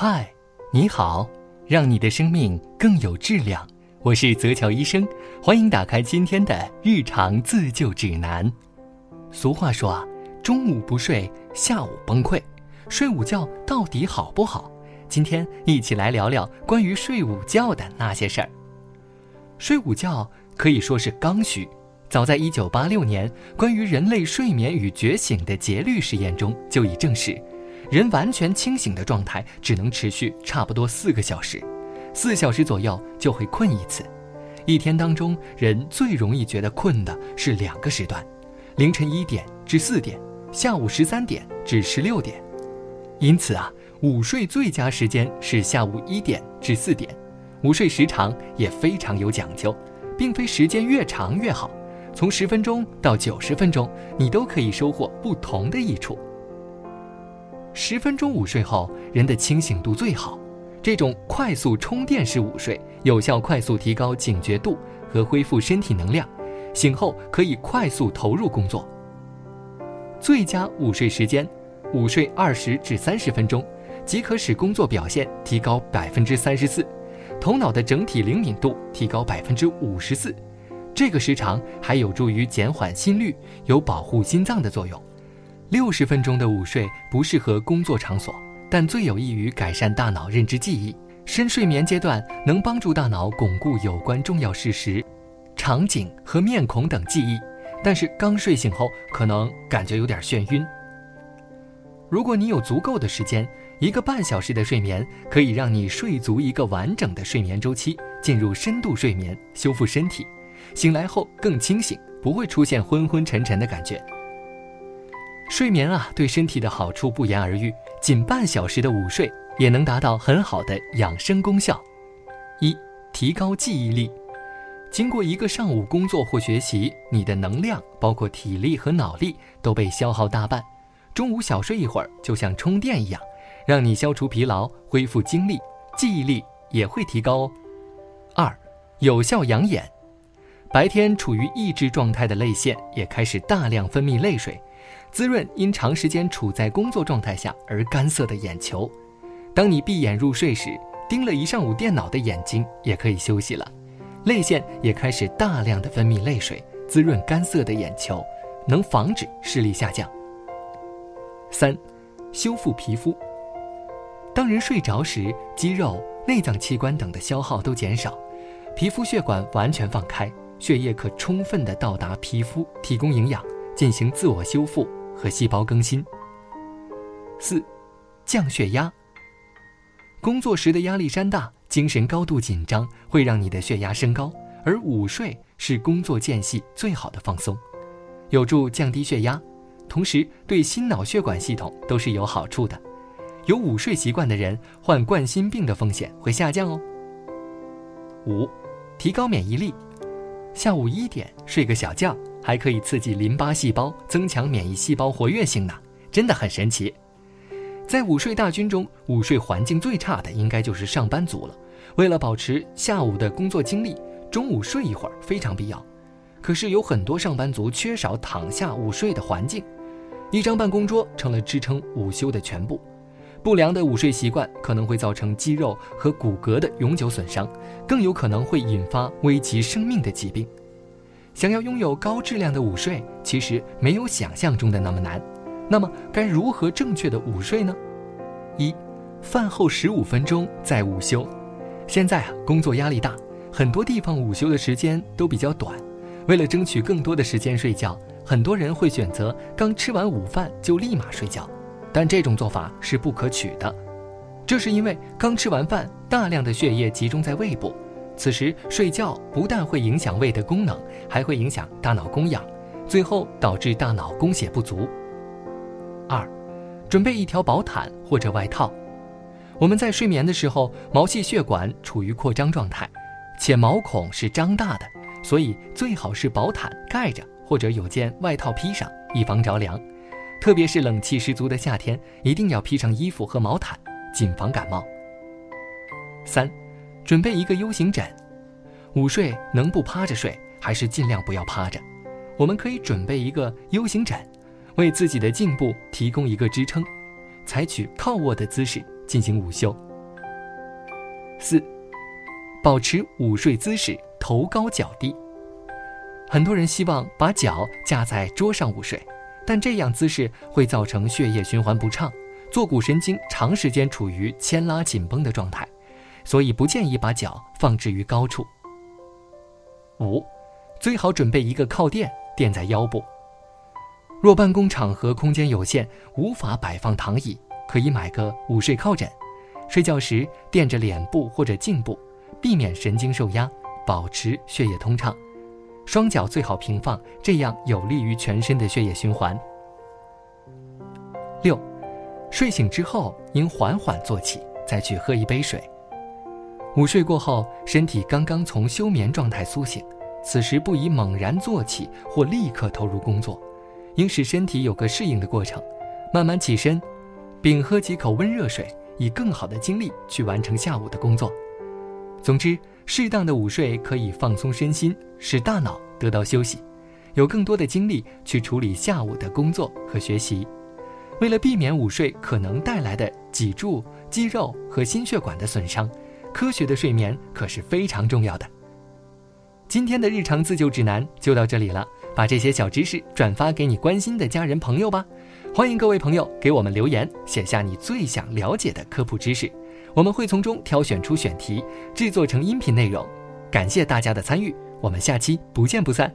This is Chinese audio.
嗨，你好，让你的生命更有质量。我是泽桥医生，欢迎打开今天的日常自救指南。俗话说啊，中午不睡，下午崩溃。睡午觉到底好不好？今天一起来聊聊关于睡午觉的那些事儿。睡午觉可以说是刚需。早在1986年，关于人类睡眠与觉醒的节律实验中就已证实，人完全清醒的状态只能持续差不多四个小时，四小时左右就会困一次。一天当中，人最容易觉得困的是两个时段：凌晨一点至四点，下午十三点至十六点。因此啊，午睡最佳时间是下午一点至四点。午睡时长也非常有讲究，并非时间越长越好。从十分钟到九十分钟，你都可以收获不同的益处。十分钟午睡后，人的清醒度最好。这种快速充电式午睡，有效快速提高警觉度和恢复身体能量，醒后可以快速投入工作。最佳午睡时间，午睡二十至三十分钟，即可使工作表现提高百分之三十四，头脑的整体灵敏度提高百分之五十四。这个时长还有助于减缓心率，有保护心脏的作用。六十分钟的午睡不适合工作场所，但最有益于改善大脑认知记忆。深睡眠阶段能帮助大脑巩固有关重要事实、场景和面孔等记忆，但是刚睡醒后可能感觉有点眩晕。如果你有足够的时间，一个半小时的睡眠可以让你睡足一个完整的睡眠周期，进入深度睡眠，修复身体。醒来后更清醒，不会出现昏昏沉沉的感觉。睡眠啊，对身体的好处不言而喻。仅半小时的午睡也能达到很好的养生功效。一、提高记忆力。经过一个上午工作或学习，你的能量，包括体力和脑力，都被消耗大半。中午小睡一会儿，就像充电一样，让你消除疲劳，恢复精力，记忆力也会提高哦。二、有效养眼。白天处于抑制状态的泪腺也开始大量分泌泪水，滋润因长时间处在工作状态下而干涩的眼球。当你闭眼入睡时，盯了一上午电脑的眼睛也可以休息了，泪腺也开始大量的分泌泪水，滋润干涩的眼球，能防止视力下降。三，修复皮肤。当人睡着时，肌肉、内脏器官等的消耗都减少，皮肤血管完全放开。血液可充分的到达皮肤，提供营养，进行自我修复和细胞更新。四，降血压。工作时的压力山大，精神高度紧张，会让你的血压升高，而午睡是工作间隙最好的放松，有助降低血压，同时对心脑血管系统都是有好处的。有午睡习惯的人，患冠心病的风险会下降哦。五，提高免疫力。下午一点睡个小觉，还可以刺激淋巴细胞，增强免疫细胞活跃性呢，真的很神奇。在午睡大军中，午睡环境最差的应该就是上班族了。为了保持下午的工作精力，中午睡一会儿非常必要。可是有很多上班族缺少躺下午睡的环境，一张办公桌成了支撑午休的全部。不良的午睡习惯可能会造成肌肉和骨骼的永久损伤，更有可能会引发危及生命的疾病。想要拥有高质量的午睡，其实没有想象中的那么难。那么，该如何正确的午睡呢？一，饭后十五分钟再午休。现在啊，工作压力大，很多地方午休的时间都比较短。为了争取更多的时间睡觉，很多人会选择刚吃完午饭就立马睡觉。但这种做法是不可取的，这是因为刚吃完饭，大量的血液集中在胃部，此时睡觉不但会影响胃的功能，还会影响大脑供氧，最后导致大脑供血不足。二，准备一条薄毯或者外套。我们在睡眠的时候，毛细血管处于扩张状态，且毛孔是张大的，所以最好是薄毯盖着，或者有件外套披上，以防着凉。特别是冷气十足的夏天，一定要披上衣服和毛毯，谨防感冒。三，准备一个 U 型枕。午睡能不趴着睡，还是尽量不要趴着。我们可以准备一个 U 型枕，为自己的颈部提供一个支撑，采取靠卧的姿势进行午休。四，保持午睡姿势，头高脚低。很多人希望把脚架在桌上午睡，但这样姿势会造成血液循环不畅，坐骨神经长时间处于牵拉紧绷的状态，所以不建议把脚放置于高处。五，最好准备一个靠垫垫在腰部。若办公场合空间有限，无法摆放躺椅，可以买个午睡靠枕，睡觉时垫着脸部或者颈部，避免神经受压，保持血液通畅。双脚最好平放，这样有利于全身的血液循环。六，睡醒之后应缓缓坐起，再去喝一杯水。午睡过后，身体刚刚从休眠状态苏醒，此时不宜猛然坐起或立刻投入工作，应使身体有个适应的过程，慢慢起身，并喝几口温热水，以更好的精力去完成下午的工作。总之。适当的午睡可以放松身心，使大脑得到休息，有更多的精力去处理下午的工作和学习。为了避免午睡可能带来的脊柱、肌肉和心血管的损伤，科学的睡眠可是非常重要的。今天的日常自救指南就到这里了，把这些小知识转发给你关心的家人朋友吧。欢迎各位朋友给我们留言，写下你最想了解的科普知识。我们会从中挑选出选题，制作成音频内容。感谢大家的参与，我们下期不见不散。